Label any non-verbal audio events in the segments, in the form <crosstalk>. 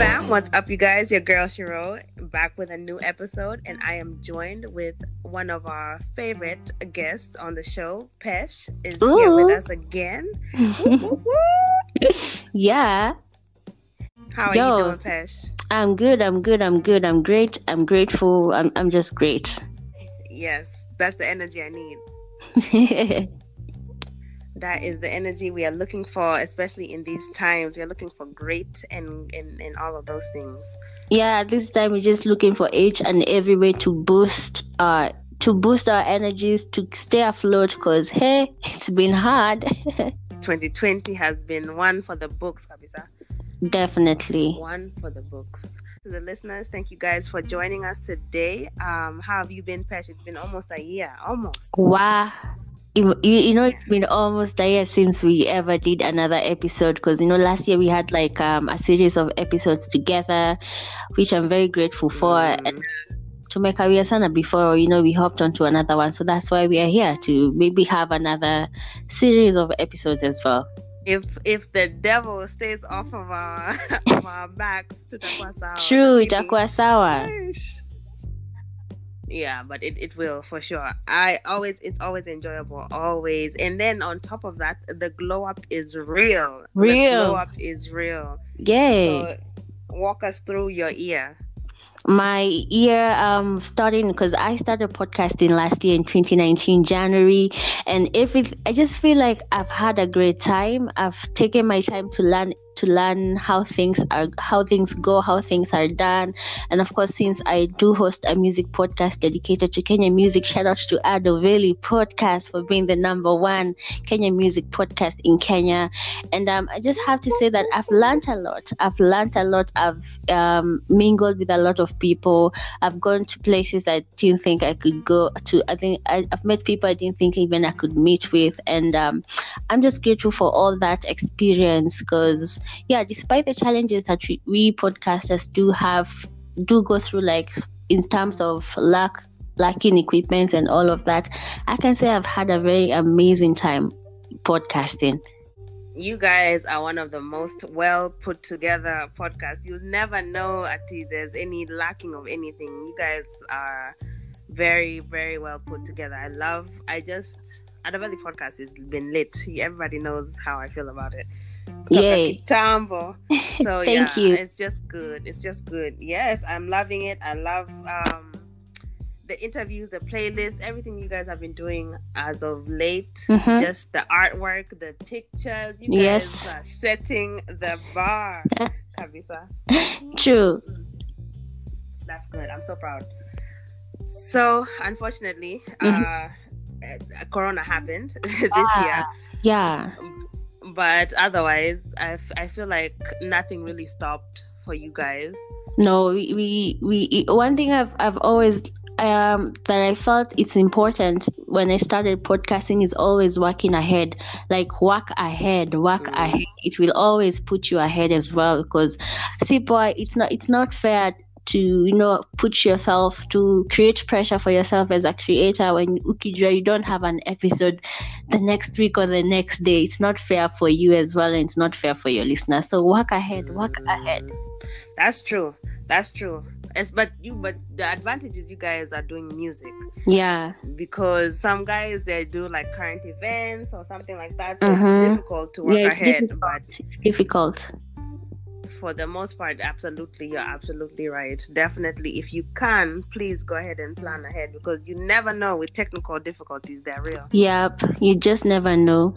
fam? What's up, you guys? Your girl Shiro back with a new episode, and I am joined with one of our favorite guests on the show. Pesh is Ooh. here with us again. <laughs> yeah. How are Yo, you doing, Pesh? I'm good. I'm good. I'm good. I'm great. I'm grateful. I'm. I'm just great. Yes, that's the energy I need. <laughs> that is the energy we are looking for, especially in these times. We are looking for great and and, and all of those things. Yeah, at this time we're just looking for each and every way to boost uh to boost our energies to stay afloat because hey, <laughs> it's been hard. <laughs> 2020 has been one for the books, Kabisa. Definitely. One for the books. To the listeners, thank you guys for joining us today. Um, how have you been, Pesh? It's been almost a year, almost. Wow you, you know it's been almost a year since we ever did another episode because you know last year we had like um, a series of episodes together which i'm very grateful for. Mm. and to make a sana before you know we hopped onto another one. So that's why we are here to maybe have another series of episodes as well. If if the devil stays off of our <laughs> of our backs true itakuwa sawa yeah but it, it will for sure. I always it's always enjoyable always. And then on top of that the glow up is real. Real the glow up is real. Yay. So walk us through your year my year um starting because I started podcasting last year in 2019 January. And every I just feel like I've had a great time. I've taken my time to learn to learn how things are how things go how things are done. And of course since i do host a music podcast dedicated to kenya music shout out to adoveli podcast for being the number one kenya music podcast in kenya. And um, i just have to say that i've learned a lot. I've learned a lot. I've um, mingled with a lot of people. I've gone to places i didn't think i could go to. I think I, have met people i didn't think even i could meet with. And um, i'm just grateful for all that experience because yeah, despite the challenges that we, we podcasters do have, do go through, like in terms of lack lacking equipment and all of that, I can say I've had a very amazing time podcasting. You guys are one of the most well put together podcasts. You'll never know Ati there's any lacking of anything. You guys are very, very well put together. I love I just Adoveli podcast has been lit. Everybody knows how I feel about it. Yay. Tambo. <laughs> So Thank yeah, you. it's just good. It's just good. Yes, I'm loving it. I love um the interviews, the playlist, everything you guys have been doing as of late. Mm-hmm. Just the artwork, the pictures. You guys yes. are setting the bar, <laughs> Kabisa. True. That's good. I'm so proud. So, unfortunately, mm-hmm. uh, Corona happened <laughs> this ah, year. Yeah but otherwise I, f- I feel like nothing really stopped for you guys no we we, one thing i've i've always um, that I felt it's important when I started podcasting is always working ahead. Like work ahead, work mm. ahead. It will always put you ahead as well. Because see, boy, it's not it's not fair to you know put yourself to create pressure for yourself as a creator when ukijua you don't have an episode the next week or the next day. It's not fair for you as well and it's not fair for your listeners. So work ahead work ahead. That's true. That's true. It's, but you but the advantage is you guys are doing music. Yeah. Because some guys they do like current events or something like that. So mm-hmm. it's difficult to work yeah, ahead difficult. but it's difficult for the most part, absolutely, you're absolutely right. Definitely, if you can, please go ahead and plan ahead because you never know with technical difficulties, they're real. Yep, you just never know.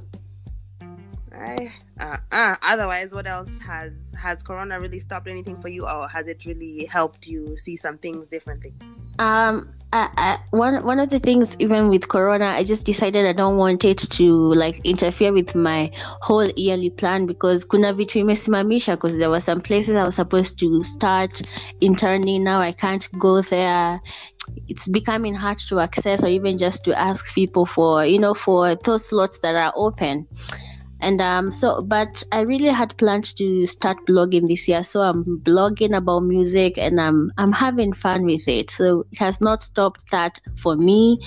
Right. Uh, uh, otherwise, what else has has Corona really stopped anything for you, or has it really helped you see some things differently? Um, I, I, one one of the things, even with Corona, I just decided I don't want it to like interfere with my whole yearly plan because kuna vitu imesimamisha because there were some places I was supposed to start interning. Now I can't go there. It's becoming hard to access or even just to ask people for you know for those slots that are open and um so but i really had planned to start blogging this year so i'm blogging about music and i'm i'm having fun with it so it has not stopped that for me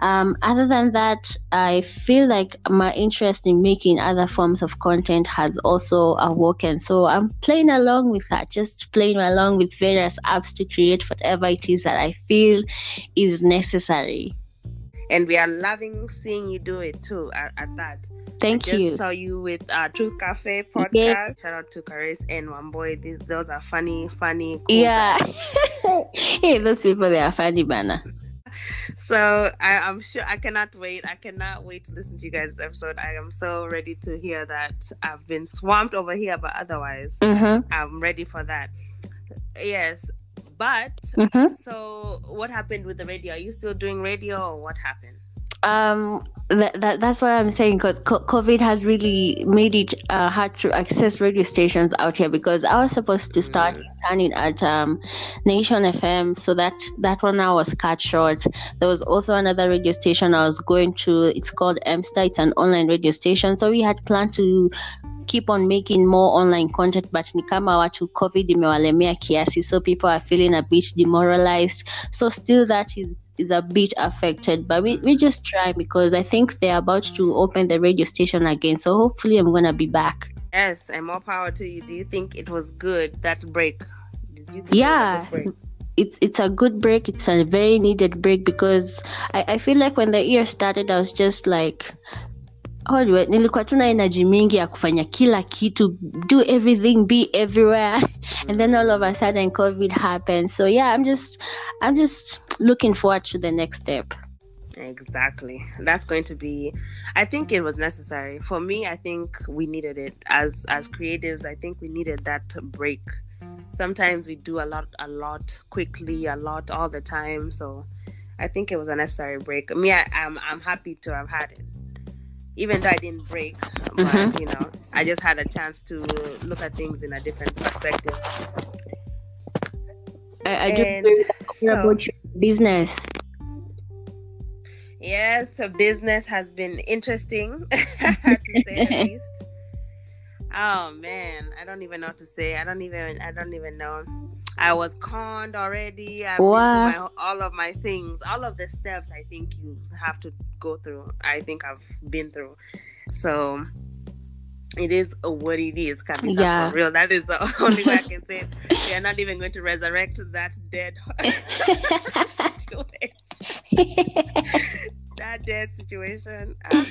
Um, other than that, I feel like my interest in making other forms of content has also awoken. So I'm playing along with that, just playing along with various apps to create whatever it is that I feel is necessary. And we are loving seeing you do it too at, at that. Thank I just you. saw you with uh, Truth Cafe podcast. Yeah. Shout out to Caris and Wamboy. These those are funny, funny. Cool Yeah. <laughs> hey, those people, they are funny, banner. So I, I'm sure I cannot wait. I cannot wait to listen to you guys' episode. I am so ready to hear that. I've been swamped over here, but otherwise, Mm-hmm. I'm ready for that. Yes, but Mm-hmm. so what happened with the radio? Are you still doing radio, or what happened? um that, that that's what i'm saying because covid has really made it uh, hard to access radio stations out here because i was supposed to start interning at um nation fm so that that one now was cut short there was also another radio station i was going to it's called emster it's an online radio station so we had planned to keep on making more online content but ni kama watu covid imewalemea kiasi so people are feeling a bit demoralized so still that is is a bit affected but we, we just try because i think they're about to open the radio station again so hopefully i'm gonna be back Yes, and more power to you. Do you think it was good that break? Did you think it was a Yeah. break? it's it's a good break it's a very needed break because i, I feel like when the year started i was just like we- nilikuwa tuna energy mingi ya kufanya kila kitu do everything be everywhere mm. and then all of a sudden covid happened so yeah i'm just i'm just looking forward to the next step Exactly. That's going to be I think it was necessary. For me, I think we needed it as as creatives. I think we needed that break. Sometimes we do a lot a lot quickly, a lot all the time, so I think it was a necessary break. Me, I, I'm I'm happy to have had it. Even though I didn't break, but Mhm. you know, I just had a chance to look at things in a different perspective. i, I just so- about your business Yes, so business has been interesting <laughs> to say the <laughs> least. Oh man, I don't even know what to say. I don't even I don't even know. I was conned already. Been my, all of my things, all of the steps I think you have to go through. I think I've been through. So it is what it is, Kabisa, Yeah. for real. That is the <laughs> only way I can say it. <laughs> They're not even going to resurrect that dead <laughs> situation. that dead situation. Um,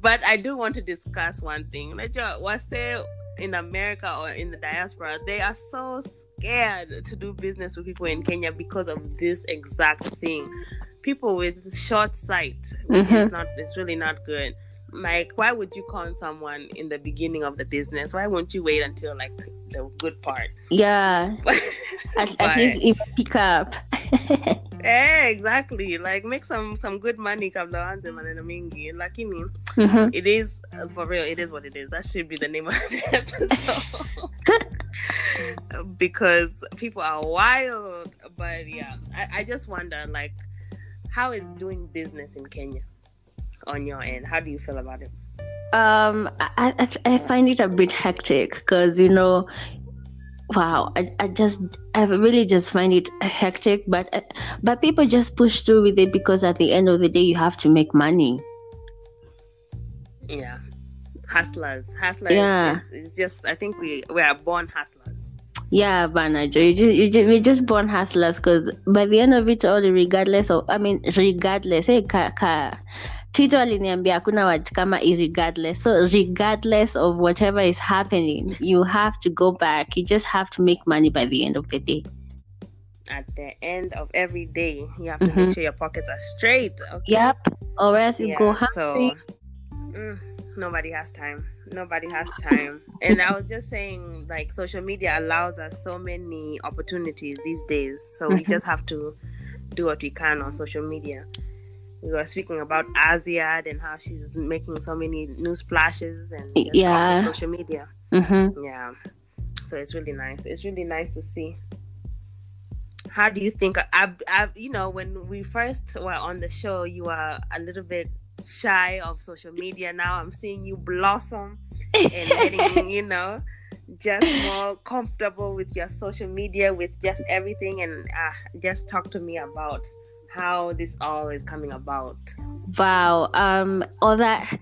but I do want to discuss one thing. Unajua wase in America or in the diaspora, they are so scared to do business with people in Kenya because of this exact thing. People with short sight, which is Mhm. not, it's really not good. Like, why would you con someone in the beginning of the business? Why won't you wait until like the good part? yeah <laughs> at, But- at least even pick up <laughs> Eh, exactly. Like make some some good money kabla uanze maneno mingi. Lakini Mhm. it is for real. It is what it is. That should be the name of the <laughs> episode. <laughs> because people are wild. But yeah, I, I just wonder like how is doing business in Kenya on your end? How do you feel about it? um I, I, I find it a bit hectic because you know wow I, I just i really just find it hectic but but people just push through with it because at the end of the day you have to make money Yeah, hustlers, hustlers. Yeah. It's, just I think we we are born hustlers. yeah Banajo, you just, you just we're just born hustlers because by the end of it all regardless of i mean regardless hey, ka, ka, tito aliniambia hakuna word kama irregardless so regardless of whatever is happening you have to go back you just have to make money by the end of the day At the end of every day, you have to Mhm. make sure your pockets are straight. Okay? Yep. Or else you go hungry. so mm, nobody has time. Nobody has time. And i was just saying like social media allows us so many opportunities these days. So we just have to do what we can on social media. We were speaking about Aziad and how she's making so many new splashes and Yeah. social media. Mm-hmm. yeah. So it's really nice. It's really nice to see. How do you think I, I, you know when we first were on the show you were a little bit shy of social media now i'm seeing you blossom and getting <laughs> you know just more comfortable with your social media with just everything and uh, just talk to me about how this all is coming about? Wow. Um, all that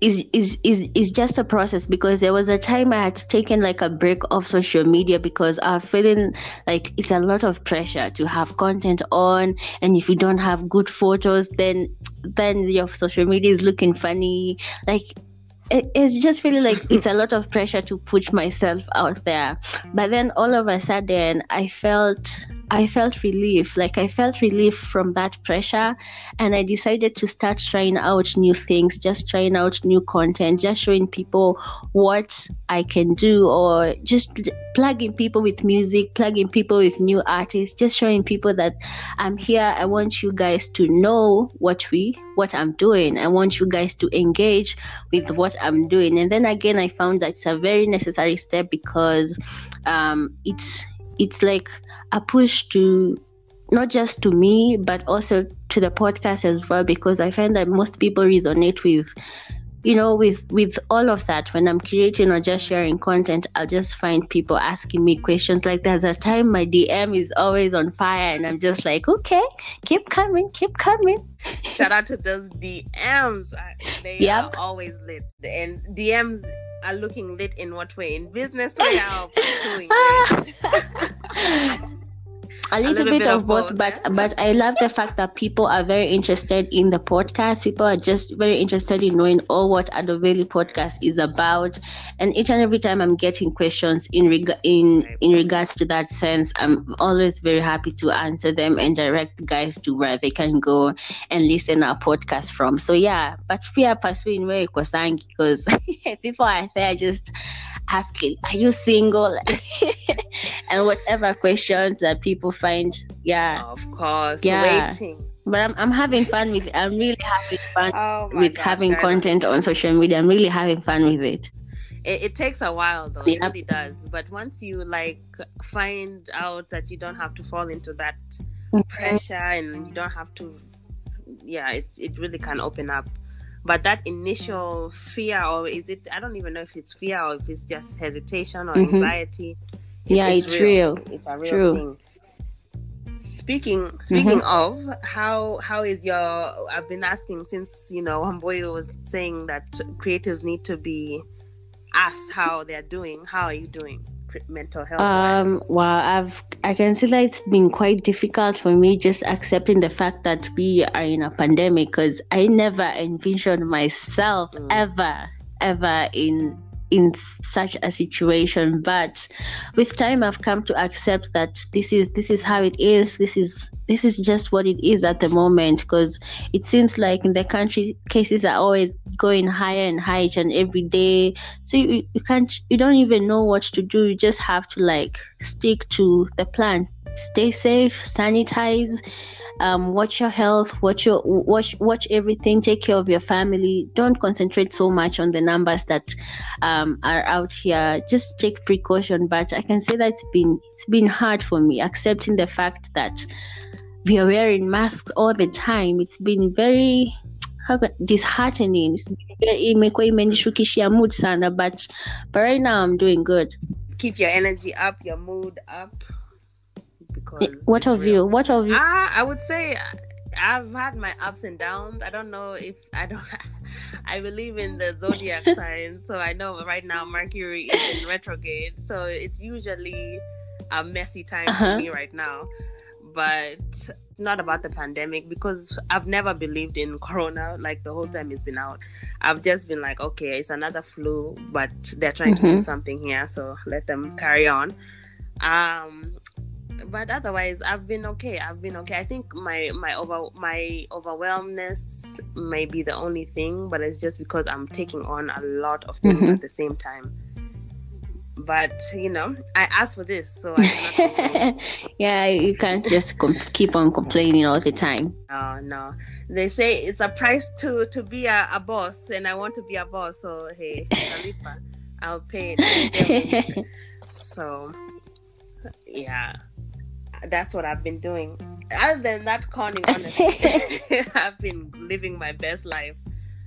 is is is is just a process because there was a time I had taken like a break of social media because I'm feeling like it's a lot of pressure to have content on and if you don't have good photos then then your social media is looking funny. Like it, it's just feeling like <laughs> it's a lot of pressure to push myself out there. But then all of a sudden I felt I felt relief. Like I felt relief from that pressure. And I decided to start trying out new things, just trying out new content, just showing people what I can do, or just plugging people with music, plugging people with new artists, just showing people that I'm here. I want you guys to know what we, what I'm doing. I want you guys to engage with what I'm doing. And then again, I found that it's a very necessary step because um, it's, it's like a push to not just to me but also to the podcast as well because i find that most people resonate with you know with with all of that. When i'm creating or just sharing content i'll just find people asking me questions like there's a time my dm is always on fire and i'm just like okay keep coming keep coming. Shout out to those dms they yep. are always lit. And dms are looking lit in what way? In business? Way or pursuing a little, a little bit, bit, of, of both, both, but but I love the fact that people are very interested in the podcast. People are just very interested in knowing all what Adoveli podcast is about. And each and every time I'm getting questions in reg- in in regards to that sense, I'm always very happy to answer them and direct guys to where they can go and listen our podcast from. So yeah, but we are pursuing where because people are there just asking, Are you single? <laughs> and whatever questions that people find. Yeah. Of course. Yeah. Waiting. But I'm, I'm having fun with I'm really having fun <laughs> oh with gosh, having content on social media. I'm really having fun with it. It, it takes a while though. It really does. But once you like find out that you don't have to fall into that mm-hmm. pressure and you don't have to yeah, it, it really can open up but that initial fear or is it i don't even know if it's fear or if it's just hesitation or mm-hmm. anxiety yeah it's, it's real. real. it's a real True. thing speaking speaking mm-hmm. of how how is your i've been asking since you know Hamboyo was saying that creatives need to be asked how they're doing how are you doing mental health? Um, well, I've I can see that it's been quite difficult for me just accepting the fact that we are in a pandemic because I never envisioned myself mm. ever ever in in such a situation but with time i've come to accept that this is this is how it is. This is this is just what it is at the moment because it seems like in the country cases are always going higher and higher and every day. So you, you can't you don't even know what to do. You just have to like stick to the plan. Stay safe sanitize um, watch your health, watch your watch watch everything, take care of your family. Don't concentrate so much on the numbers that um, are out here. Just take precaution. But I can say that it's been it's been hard for me accepting the fact that we are wearing masks all the time. It's been very disheartening. But but right now I'm doing good. Keep your energy up, your mood up because what of real. you? What of you? I, I would say I've had my ups and downs. I don't know if I don't. <laughs> I believe in the zodiac <laughs> signs, so I know right now Mercury is in retrograde, so it's usually a messy time uh-huh. for me right now. But not about the pandemic because I've never believed in Corona. Like the whole time it's been out, I've just been like, okay, it's another flu, but they're trying mm-hmm. to do something here, so let them carry on. Um, but otherwise i've been okay. I've been okay. I think my my over my overwhelmness may be the only thing but it's just because i'm taking on a lot of things mm-hmm. at the same time. But you know i asked for this so <laughs> yeah you can't just com- keep on complaining all the time. No no. They say it's a price to to be a, a boss and i want to be a boss so hey Khalifa, i'll pay it. <laughs> So yeah that's what I've been doing. Other than that, conning, honestly, <laughs> <laughs> I've been living my best life.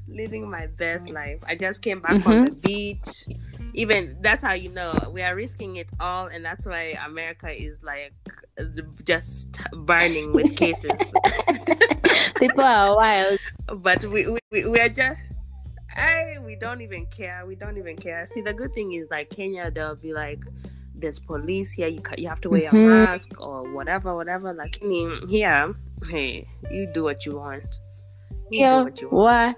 Living my best life. I just came back mm-hmm. from the beach. Even that's how you know we are risking it all, and that's why America is like just burning with cases. <laughs> People are wild. but we, we we are just I we don't even care. We don't even care. See, the good thing is like Kenya, they'll be like, "There's police here. You you have to wear Mhm. a mask or whatever, whatever." Like in here, hey, you do what you want. You Yeah, what you want. what?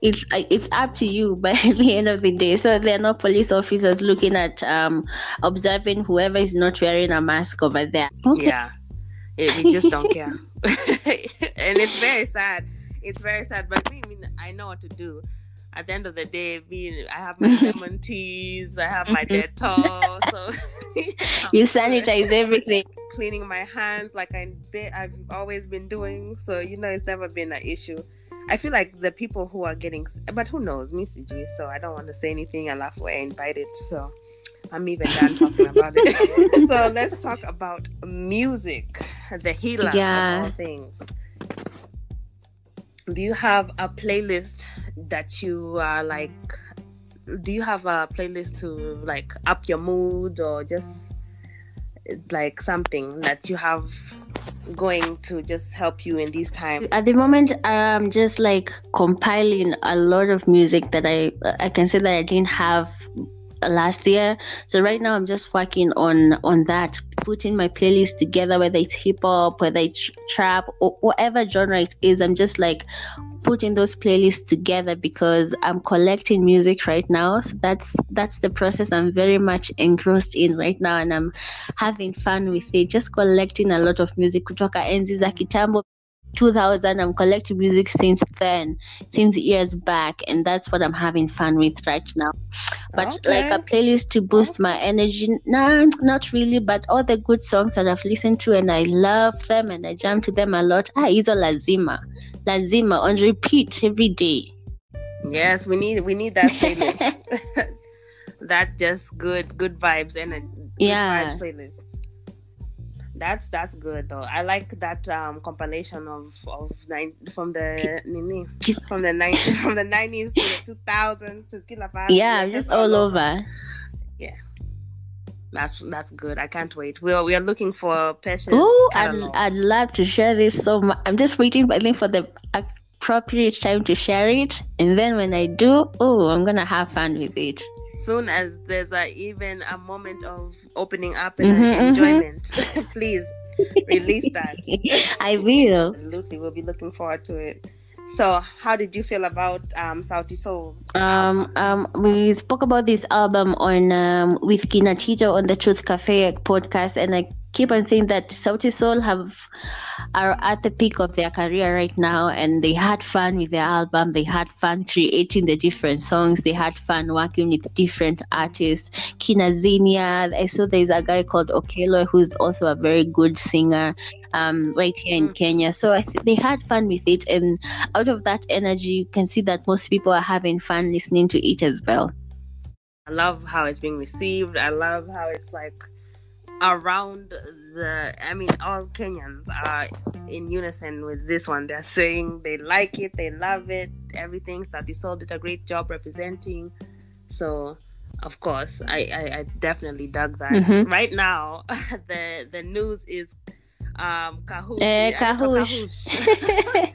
It's it's up to you <laughs> by the end of the day. So there are no police officers looking at um observing whoever is not wearing a mask over there. Okay. Yeah, It- we just don't care, <laughs> and it's very sad. It's very sad, but me, me, I know what to do. At the end of the day, me, I have my <laughs> lemon teas, I have my Mhm. Dettol, so <laughs> <laughs> You sanitize everything. cleaning my hands like I I've always been doing. So you know, it's never been an issue. I feel like the people who are getting, but who knows, me CG. So I don't want to say anything. I laugh where I invited. So I'm even done talking about it. so let's talk about music, the healer Yeah. of all things. Do you have a playlist that you are like? Do you have a playlist to like up your mood or just like something that you have going to just help you in these times? At the moment, I'm just like compiling a lot of music that I I can say that I didn't have last year. So right now, I'm just working on on that, putting my playlist together, whether it's hip hop, whether it's trap, or whatever genre it is. I'm just like putting those playlists together because I'm collecting music right now. So that's that's the process I'm very much engrossed in right now, and I'm having fun with it. Just collecting a lot of music kutoka enzi za kitambo 2000 i'm collecting music since then since years back and that's what i'm having fun with right now but like a playlist to boost my energy no not really but all the good songs that i've listened to and i love them and i jam to them a lot ah hizo lazima lazima on repeat every day Yes, we need we need that playlist. <laughs> <laughs> that just good good vibes and a good Yeah. vibes playlist. That's that's good though. I like that um compilation of of nine from the nini, from the nine <laughs> from the nineties to the two thousands to Killer Family. yeah just all over Yeah. That's that's good. I can't wait. We are we are looking for Patience. Oh, I'd. I'd love to share this so much. I'm just waiting, I think, for the appropriate time to share it. And then when I do, oh, I'm going to have fun with it. Soon as there's a, even a moment of opening up and Mhm, mhm. enjoyment, <laughs> please release that. <laughs> I will. Absolutely, we'll be looking forward to it. So, how did you feel about um, Sauti Sol's? Um, um, we spoke about this album on um, with Kina Tito on the Truth Cafe podcast, and I keep on saying that Sauti Sol have are at the peak of their career right now, and they had fun with their album. They had fun creating the different songs. They had fun working with different artists. Kina Zinia, I saw there's a guy called Okelo who's also a very good singer. Um, right here in Mm. Kenya, so I th- they had fun with it, and out of that energy, you can see that most people are having fun listening to it as well. I love how it's being received. I love how it's like around the. I mean, all Kenyans are in unison with this one. They're saying they like it, they love it, everything. Sauti Sol did a great job representing. So, of course, I, I, I definitely dug that. Mhm. Right now, <laughs> the the news is um Kahush. Eh, Kahush. <laughs>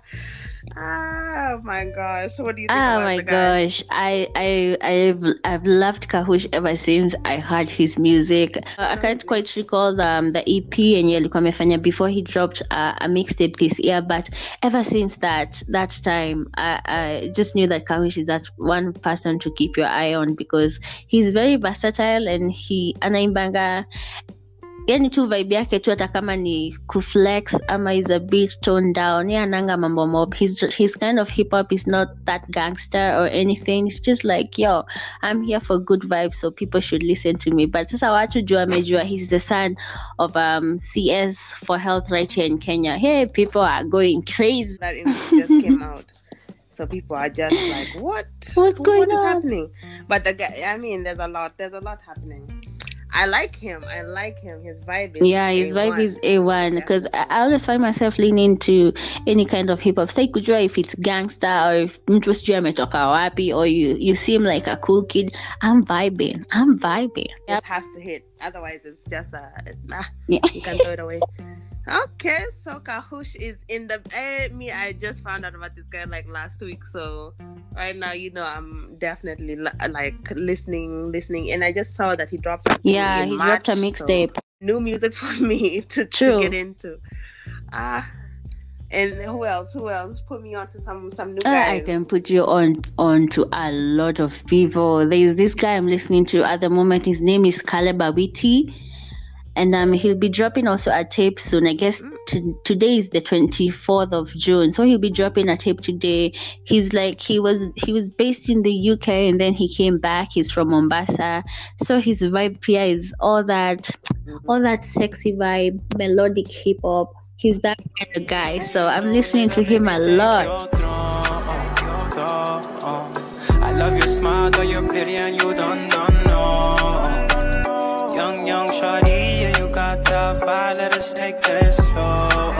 <laughs> Kahush. oh my gosh! What do you think Oh about my the guy? gosh, I I I've I've loved Kahush ever since I heard his music. Uh, I can't quite recall the, um, the EP yenye alikuwa amefanya before he dropped uh, a mixtape this year, but ever since that that time, I, I just knew that Kahush is that one person to keep your eye on because he's very versatile and he anaimbanga yani tu vibe yake tu hata kama ni kuflex ama is a bit toned down ye ananga mambo mob his, his kind of hip hop is not that gangster or anything it's just like yo i'm here for good vibes so people should listen to me but sasa watu juu amejua he's the son of um cs for health right here in kenya hey people are going crazy that just came <laughs> out. So people are just like, what? What's going What is on? happening? But the guy, I mean, there's a lot. There's a lot happening. I like him. I like him. His vibe is yeah, his vibe A1. is A1 because I I always find myself leaning to any kind of hip hop. Say kujua if it's gangster or if mtu sijui ametoka wapi or you you seem like a cool kid. I'm vibing. I'm vibing. It has to hit. Otherwise, it's just a nah. Yeah. You can throw it away. <laughs> Okay, so Kahush is in the. Eh, me, I just found out about this guy like last week. So right now, you know, I'm definitely like listening, listening, and I just saw that he dropped. Yeah, he March, dropped a so mixtape. new music <laughs> for me to, to get into. Ah. and who else? Who else? Put me on to some some new Uh, guys. I can put you on on to a lot of people. There's this guy I'm listening to at the moment. His name is Caleb Awiti, and um, he'll be dropping also a tape soon. I guess t- today is the 24th of June, so he'll be dropping a tape today. He's like he was he was based in the UK and then he came back. He's from Mombasa, so his vibe here is all that all that sexy vibe, melodic hip hop. He's that kind of guy. So I'm listening to him a lot. Love your smile, and you don't, don't know. Young, young shawty, yeah, you fire, let us take this slow.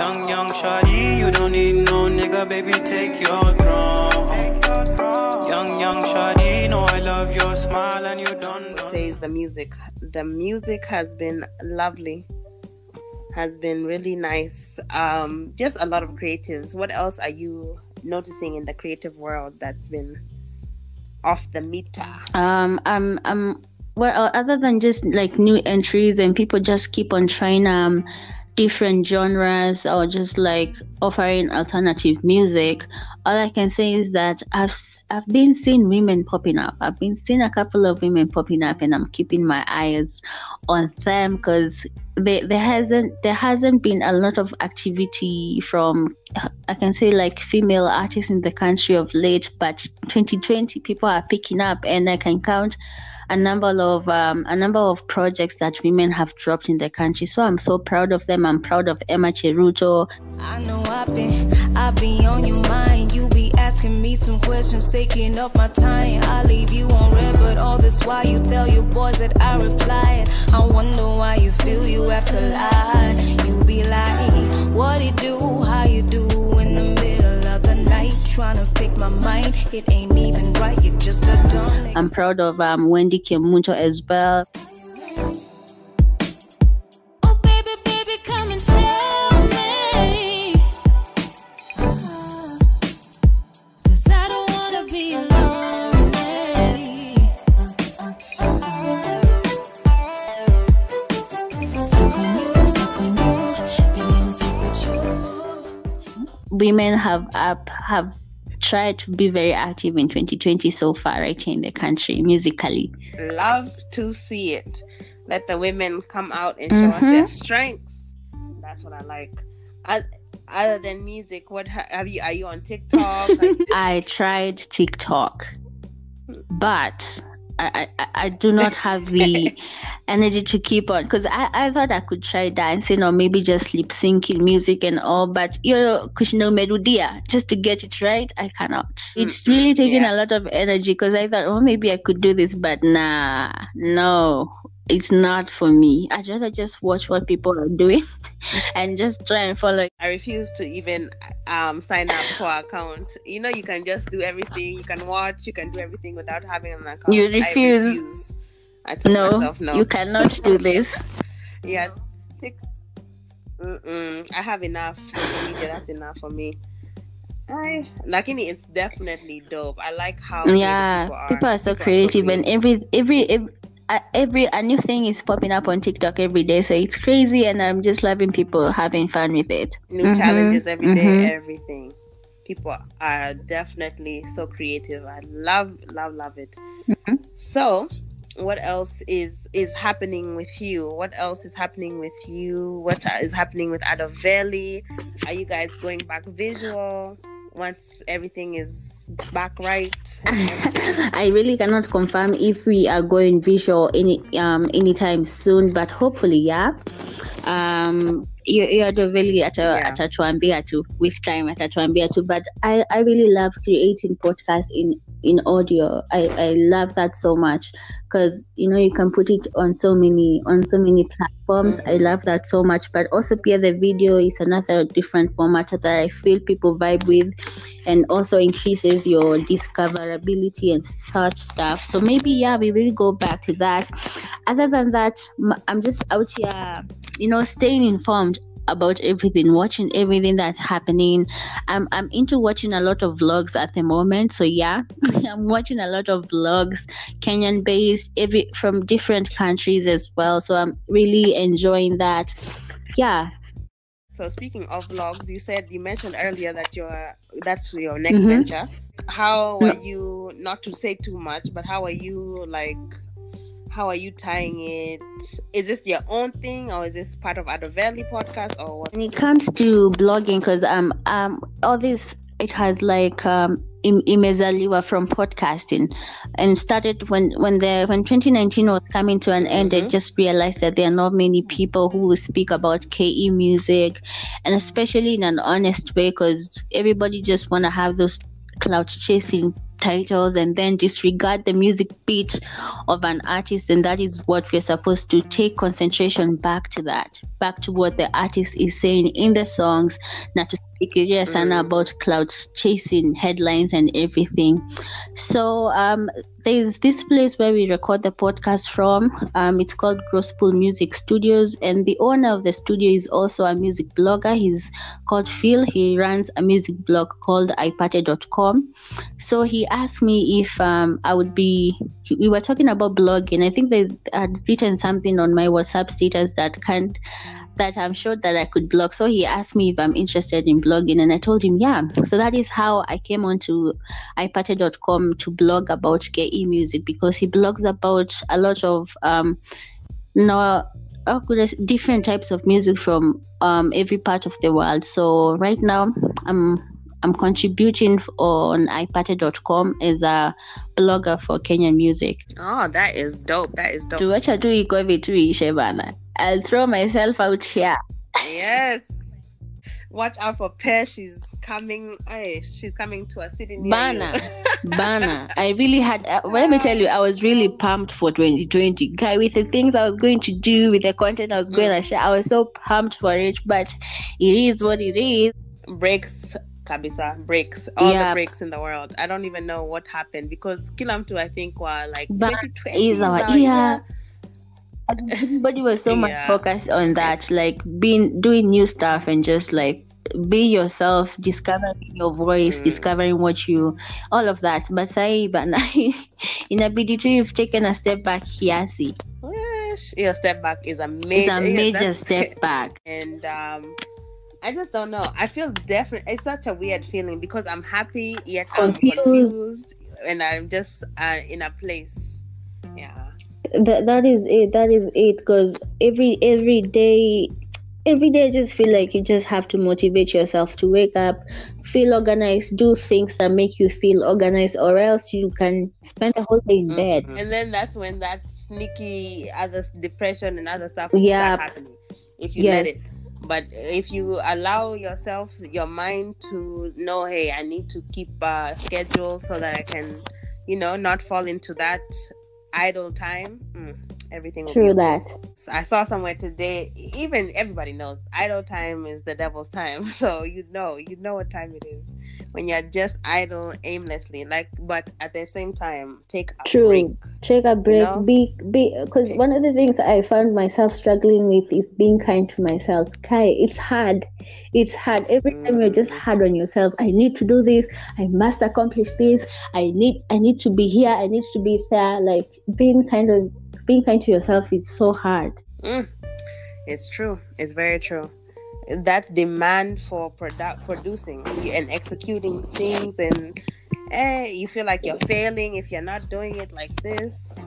Young, young shawty, you don't need no nigga, baby, take your throne. Young, young shawty, know I love your smile and you don't know. says the music. The music has been lovely. Has been really nice. Um, just a lot of creatives. What else are you noticing in the creative world that's been off the meter? um um um well other than just like new entries and people just keep on trying um different genres or just like offering alternative music all i can say is that i've i've been seeing women popping up. I've been seeing a couple of women popping up and i'm keeping my eyes on them because there hasn't there hasn't been a lot of activity from I can say like female artists in the country of late, but 2020 people are picking up, and I can count a number of um, a number of projects that women have dropped in the country. So I'm so proud of them. I'm proud of Emma Cheruto. I know I've been, I be on your mind. You be asking me some questions, taking up my time. I leave you on red, but all this while you tell your boys that I reply. I wonder why you feel you have to lie. You be like, what it do, how you do in the middle of the night, trying to my mind. It ain't even right. You're just a dumb. I'm proud of um, Wendy Kemunto as well. Oh, baby, baby, come and show me. Cause I don't wanna be lonely. Stuck on you, stuck on you. Baby, I'm stuck with you. Women have up have tried to be very active in 2020 so far, right here in the country musically. Love to see it. Let the women come out and show us their Mhm. strengths. That's what I like. I, other than music, what have you? Are you on TikTok? <laughs> I tried TikTok, but I, I, I do not have the <laughs> energy to keep on because I, I thought I could try dancing or maybe just lip syncing music and all, but you know, Kushino Merudia, just to get it right, I cannot. It's really taking yeah. a lot of energy because I thought, oh, maybe I could do this, but nah, no, it's not for me. I'd rather just watch what people are doing <laughs> and just try and follow. I refuse to even um, sign up for account. You know, you can just do everything. You can watch. You can do everything without having an account. You I refuse. refuse. I No, myself no. you cannot do this. Yeah. Mm-mm. I have enough social media. That's enough for me. I lakini it's definitely dope. I like how yeah people are so creative and every every every, uh, every a new thing is popping up on tiktok every day so it's crazy and i'm just loving people having fun with it new Mhm, challenges every day, mhm. everything. People are definitely so creative. I love, love, love it. Mhm. So, what else is is happening with you? What else is happening with you? What is happening with Adoveli? Are you guys going back visual once everything is back right? <laughs> i really cannot confirm if we are going visual any um anytime soon but hopefully yeah um hiyo hiyo adoveli ata, Yeah. atatuambia tu with time atatuambia tu. But I, I really love creating podcasts in in audio. I, I love that so much. Because you know you can put it on so many on so many platforms. I mm. love that so much. But also pia the video is another different format that I feel people vibe with and also increases your discoverability and such stuff. So maybe yeah we will go back to that. Other than that I'm just out here you know staying informed about everything watching everything that's happening. I'm i'm into watching a lot of vlogs at the moment so yeah. <laughs> I'm watching a lot of vlogs kenyan based every from different countries as well so i'm really enjoying that. Yeah. So speaking of vlogs, you said you mentioned earlier that you're that's your next Mhm. venture. How are you not to say too much, but how are you like how are you tying it? Is this your own thing or is this part of Adoveli podcast or what? when it comes to blogging because um um all this it has like um im- imezaliwa from podcasting and started when when the when 2019 was coming to an end i Mhm. just realized that there are not many people who speak about ke music and especially in an honest way because everybody just want to have those cloud chasing titles and then disregard the music beat of an artist and that is what we're supposed to take concentration back to that back to what the artist is saying in the songs not to fikiria sana Mm. about clouds chasing headlines and everything so um there's this place where we record the podcast from um it's called Grosspool Music Studios and the owner of the studio is also a music blogger he's called Phil he runs a music blog called ipate.com so he asked me if um, I would be. We were talking about blogging. I think I had written something on my WhatsApp status that can't that I'm sure that I could blog. So he asked me if I'm interested in blogging, and I told him yeah. So that is how I came onto ipate.com to blog about KE music because he blogs about a lot of um, no. Oh goodness, different types of music from um, every part of the world. So right now, I'm I'm contributing on ipate.com as a blogger for Kenyan music. Oh, that is dope. That is dope. Tuacha tu iko hivi tu iishe bana. I'll throw myself out here. Yes. Watch out for Pear. She's coming. Hey, she's coming to a city near Bana. <laughs> Bana. I really had, uh, well, let me tell you, I was really pumped for 2020. Guy, with the things I was going to do, with the content I was going to share, I was so pumped for it, but it is what it is. breaks kabisa breaks all Yeah. the breaks in the world i don't even know what happened because kila mtu i think were like But 2020 is our now, year. Everybody was so much focused on that, like being doing new stuff and just like being yourself, discovering your voice, Mm. discovering what you, all of that. But sai bana, <laughs> inabidi tu you've taken a step back kiasi. Yes, your step back is a It's major a yeah, major step back. <laughs> and um I just don't know. I feel different. It's such a weird feeling because I'm happy yet Confused. I'm confused, and I'm just uh, in a place. Yeah. That that is it. That is it. Because every every day, every day, I just feel like you just have to motivate yourself to wake up, feel organized, do things that make you feel organized, or else you can spend the whole day in bed. And then that's when that sneaky other depression and other stuff Yeah. start happening. If you let it. But if you allow yourself, your mind to know, hey, I need to keep a schedule so that I can, you know, not fall into that idle time. Mm, everything will be True that. So I saw somewhere today, even everybody knows idle time is the devil's time. <laughs> So you know, you know what time it is when you're just idle aimlessly. Like, but at the same time, take a True. break. Take a break. know? Be be because one of the things I found myself struggling with is being kind to myself. Kai, it's hard. It's hard. Every time you're just Mm. hard on yourself. I need to do this. I must accomplish this. I need I need to be here. I need to be there. Like being kind of being kind to yourself is so hard. Mm. It's true. It's very true. That demand for produ- producing and executing things, and eh, you feel like you're failing if you're not doing it like this.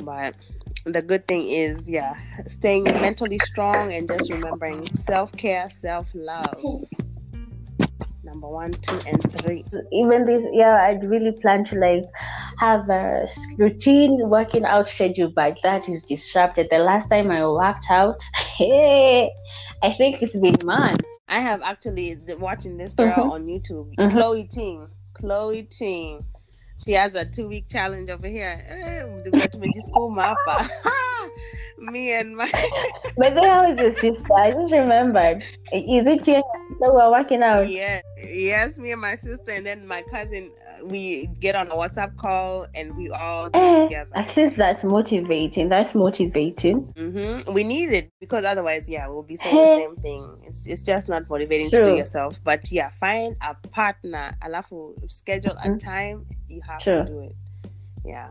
But the good thing is, yeah, staying mentally strong and just remembering self care, self love. number one, two, and three. Even this year, I really plan to like have a routine working out schedule, but that is disrupted. The last time I worked out, <laughs> hey, I think it's been months. I have actually watching this girl Mhm. on YouTube, Mhm. Chloe Ting. Chloe Ting. She has a two week challenge over here. Eh, the school mapper. <laughs> <laughs> Me and my <laughs> But then how is your sister? I just remembered. Is it you and your sister who are working out? yeah, yes, me and my sister, and then my cousin. uh, We get on a WhatsApp call and we all do it Eh, together. at least that's motivating. That's motivating. hmm We need it because otherwise, yeah, we'll be saying Hey. the same thing. It's it's just not motivating to do yourself. But yeah, find a partner. Alafu schedule a Mhm. time. You have Sure. to do it. Yeah.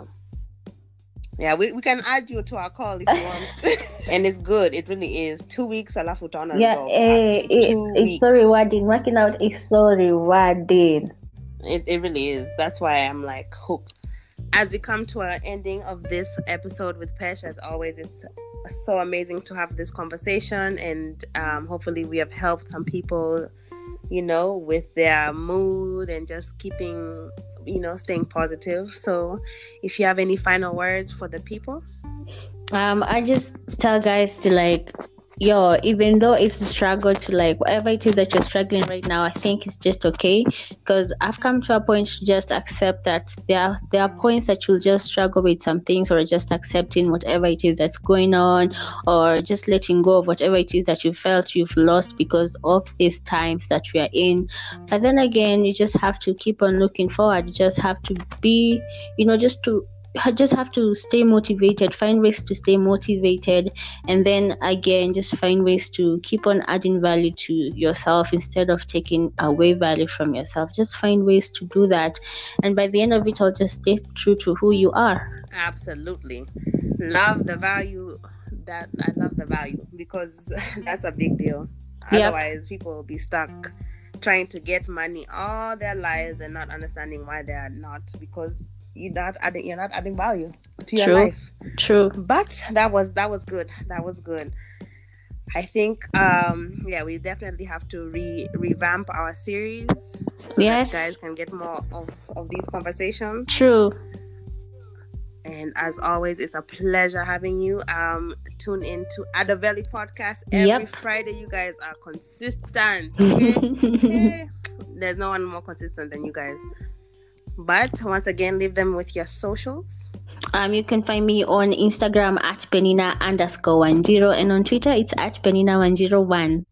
Yeah, we, we can add you to our call if you want. <laughs> and it's good. It really is. Two weeks alafu utaona Yeah, result. eh, it, it's so rewarding. Working out is so rewarding. It, it really is. That's why I'm like hooked. As we come to our ending of this episode with Pesh, as always, it's so amazing to have this conversation, and um, hopefully, we have helped some people, you know, with their mood and just keeping, you know, staying positive. So, if you have any final words for the people, Um, I just tell guys to like, yo, even though it's a struggle to like whatever it is that you're struggling right now, I think it's just okay because I've come to a point to just accept that there are, there are points that you'll just struggle with some things or just accepting whatever it is that's going on or just letting go of whatever it is that you felt you've lost because of these times that we are in. But then again, you just have to keep on looking forward. You just have to be, you know, just to just have to stay motivated, find ways to stay motivated, and then again, just find ways to keep on adding value to yourself instead of taking away value from yourself. Just find ways to do that, and by the end of it all, just stay true to who you are. absolutely love the value. That I love the value because <laughs> that's a big deal. Yep. Otherwise, people will be stuck trying to get money all their lives and not understanding why they are not because you're not adding you're not adding value to your True. life. True. But that was that was good. That was good. I think um yeah we definitely have to re revamp our series so Yes. that guys can get more of, of these conversations. True. And as always, it's a pleasure having you. Um, tune in to Adoveli podcast every Yep. Friday. You guys are consistent. <laughs> Okay? There's no one more consistent than you guys. But once again, leave them with your socials. Um, you can find me on Instagram at penina underscore one zero, and on Twitter it's at penina one zero one.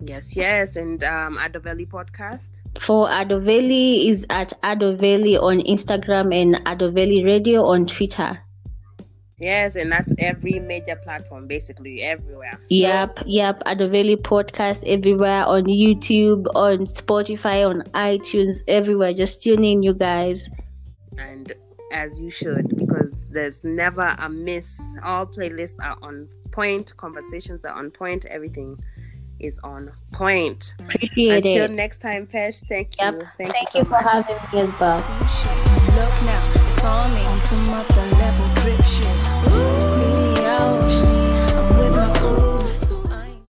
Yes, yes, and um, Adoveli podcast. For Adoveli is at Adoveli on Instagram and Adoveli Radio on Twitter. Yes, and that's every major platform, basically everywhere. So- Yep, yep. Adoveli podcast everywhere on YouTube, on Spotify, on iTunes, everywhere. Just tune in, you guys. and as you should because there's never a miss all playlists are on point conversations are on point everything is on point Appreciate until it. next time pesh thank you Yep. thank, Thank you, you so for much. having me as well. Look now, it's on me on some other level drip shit.